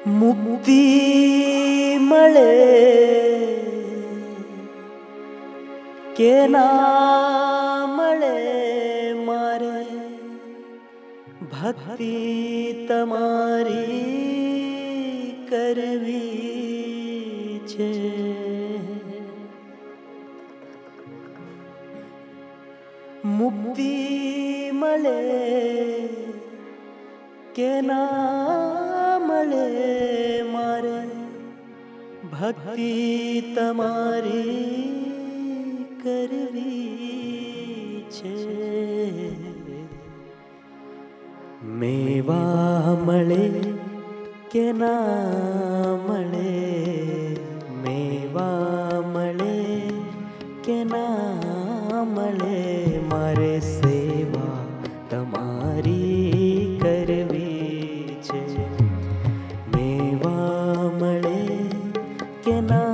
મુક્તિ મળે કે ના મળે મારે ભક્તિ તમારી કરવી છે મુક્તિ મળે કે ના મળે મારે ભક્તિ તમારી કરવી છે મેવા મળે કે ના મળે না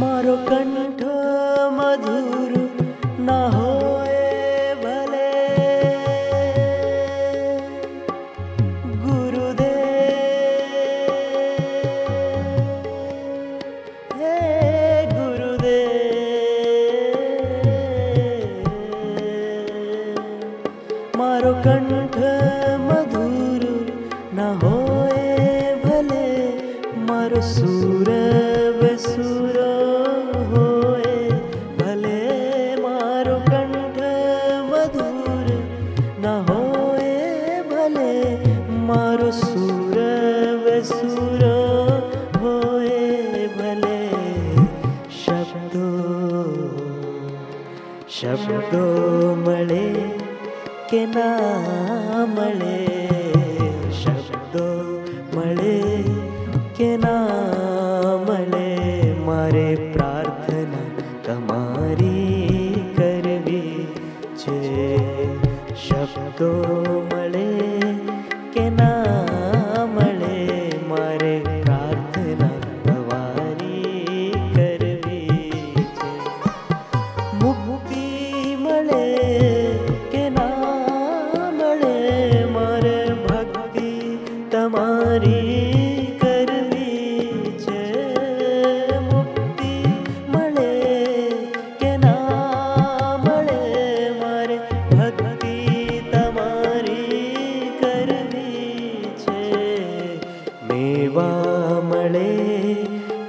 મારો કંઠ મધુર ના હોય ભલે. ગુરુદે હે ગુરુદેવ, મારો કંઠ મધુર ના હોય ભલે. મારો સૂરજ શબ્દો મળે કે ના મળે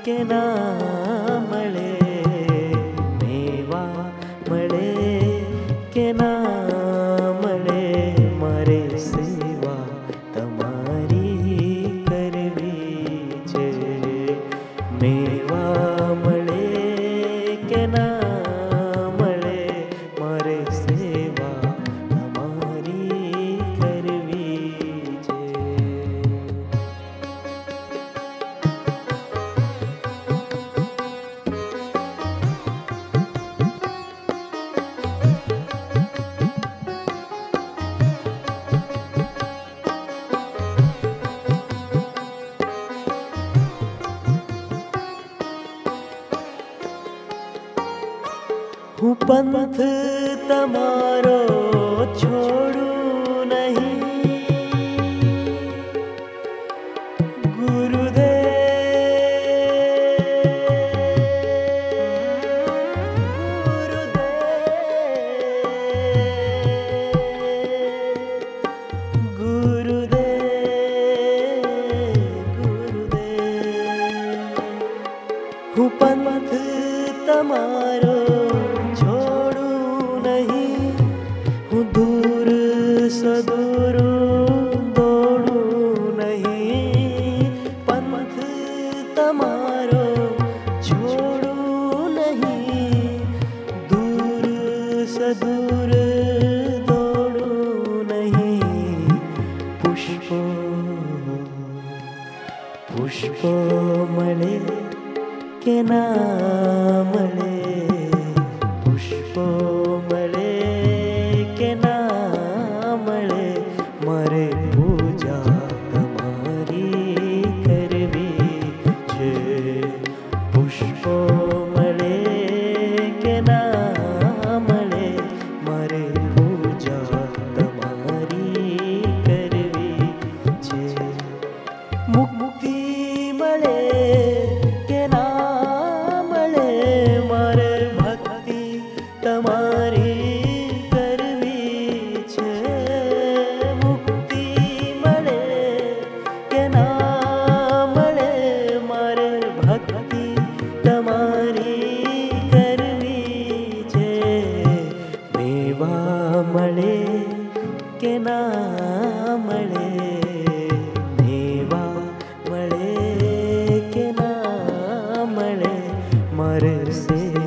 के ना પંથ તમારો છો? સદોરું દોડું નહીં પંથ તમારો છોડું નહીં દૂર સદૂર દોડું નહીં પુષ્પો પુષ્પો મળે કે ના મળે પુષ્પો merecer.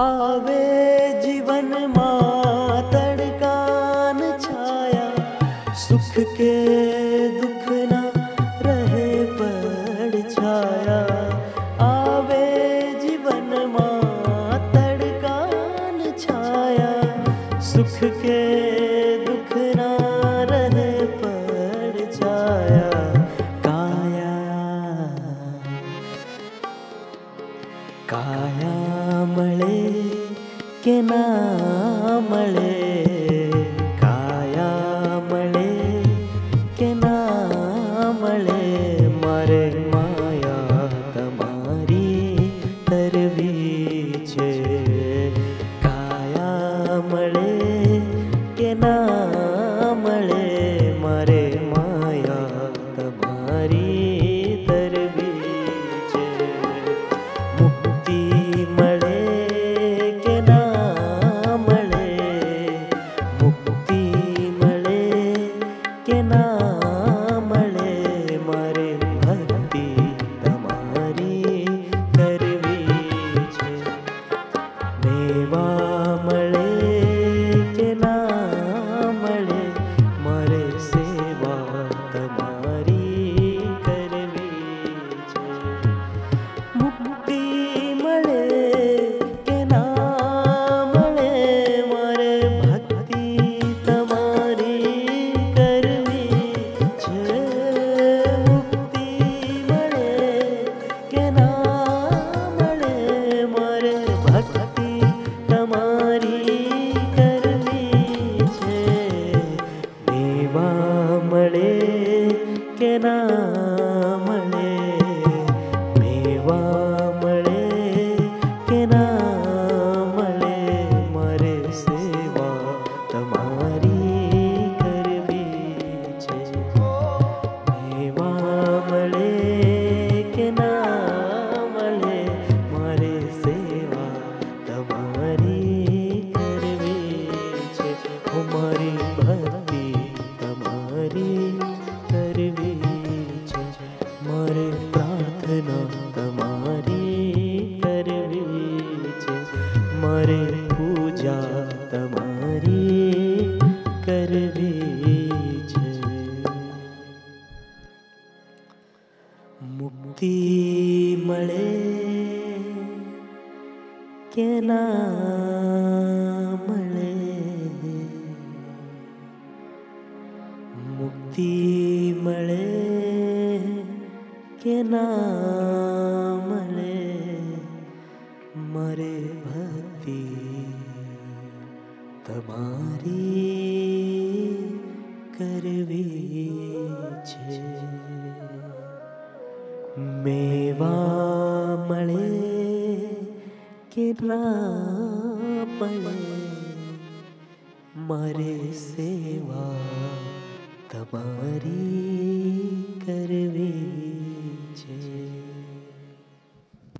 આવે જીવનમાં. करे प्रार्थना। છે. મેવા મળે કે મળે મારે સેવા તમારી